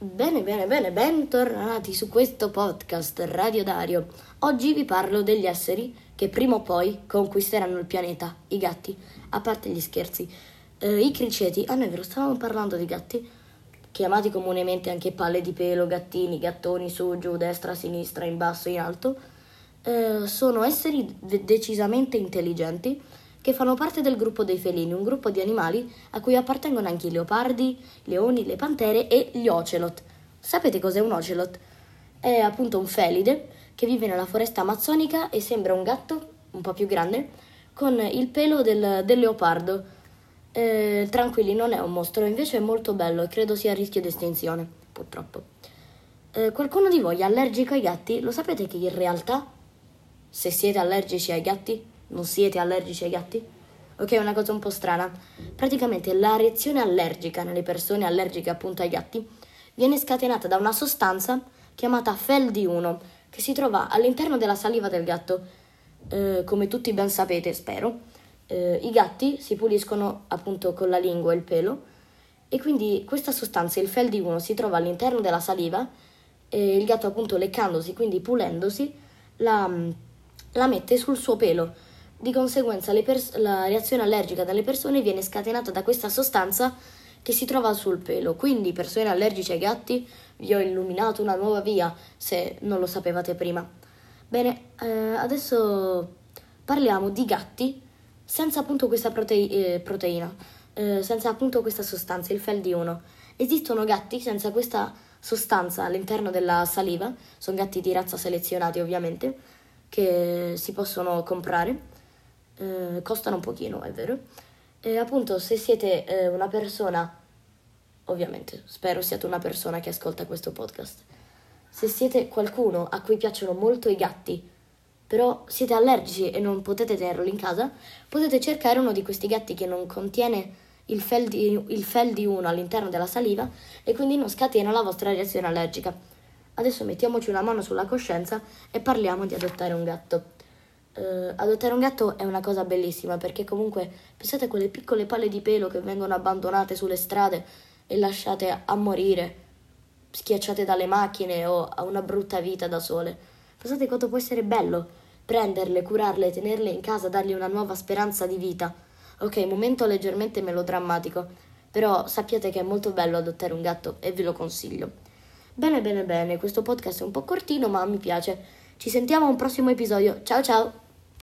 Bene, bene, bene, bentornati su questo podcast Radio Dario. Oggi vi parlo degli esseri che prima o poi conquisteranno il pianeta, i gatti, a parte gli scherzi. Eh, I criceti, ah no è vero, stavamo parlando di gatti, chiamati comunemente anche palle di pelo, gattini, gattoni, su, giù, destra, sinistra, in basso, in alto, eh, sono esseri de- decisamente intelligenti che fanno parte del gruppo dei felini, un gruppo di animali a cui appartengono anche i leopardi, i leoni, le pantere e gli ocelot. Sapete cos'è un ocelot? È appunto un felide che vive nella foresta amazzonica e sembra un gatto un po' più grande con il pelo del, del leopardo. Eh, tranquilli, non è un mostro, invece è molto bello e credo sia a rischio di estinzione, purtroppo. Eh, qualcuno di voi è allergico ai gatti? Lo sapete che in realtà, se siete allergici ai gatti, non siete allergici ai gatti? Ok, una cosa un po' strana. Praticamente la reazione allergica nelle persone allergiche appunto ai gatti viene scatenata da una sostanza chiamata FeLD1 che si trova all'interno della saliva del gatto. Eh, come tutti ben sapete, spero, eh, i gatti si puliscono appunto con la lingua e il pelo e quindi questa sostanza, il FeLD1, si trova all'interno della saliva e il gatto appunto leccandosi, quindi pulendosi, la, la mette sul suo pelo di conseguenza pers- la reazione allergica dalle persone viene scatenata da questa sostanza che si trova sul pelo. Quindi, persone allergiche ai gatti, vi ho illuminato una nuova via se non lo sapevate prima. Bene, eh, adesso parliamo di gatti senza appunto questa prote- eh, proteina, eh, senza appunto questa sostanza, il FeLD1. Esistono gatti senza questa sostanza all'interno della saliva, sono gatti di razza selezionati ovviamente, che si possono comprare eh, costano un pochino, è vero. E appunto, se siete eh, una persona, ovviamente, spero siate una persona che ascolta questo podcast, se siete qualcuno a cui piacciono molto i gatti, però siete allergici e non potete tenerlo in casa, potete cercare uno di questi gatti che non contiene il fel, di, il fel di uno all'interno della saliva e quindi non scatena la vostra reazione allergica. Adesso mettiamoci una mano sulla coscienza e parliamo di adottare un gatto eh, adottare un gatto è una cosa bellissima perché comunque pensate a quelle piccole palle di pelo che vengono abbandonate sulle strade e lasciate a morire, schiacciate dalle macchine o a una brutta vita da sole. Pensate quanto può essere bello prenderle, curarle, tenerle in casa, dargli una nuova speranza di vita. Ok, momento leggermente melodrammatico, però sappiate che è molto bello adottare un gatto e ve lo consiglio. Bene, bene, bene, questo podcast è un po' cortino ma mi piace. Ci sentiamo a un prossimo episodio. Ciao ciao!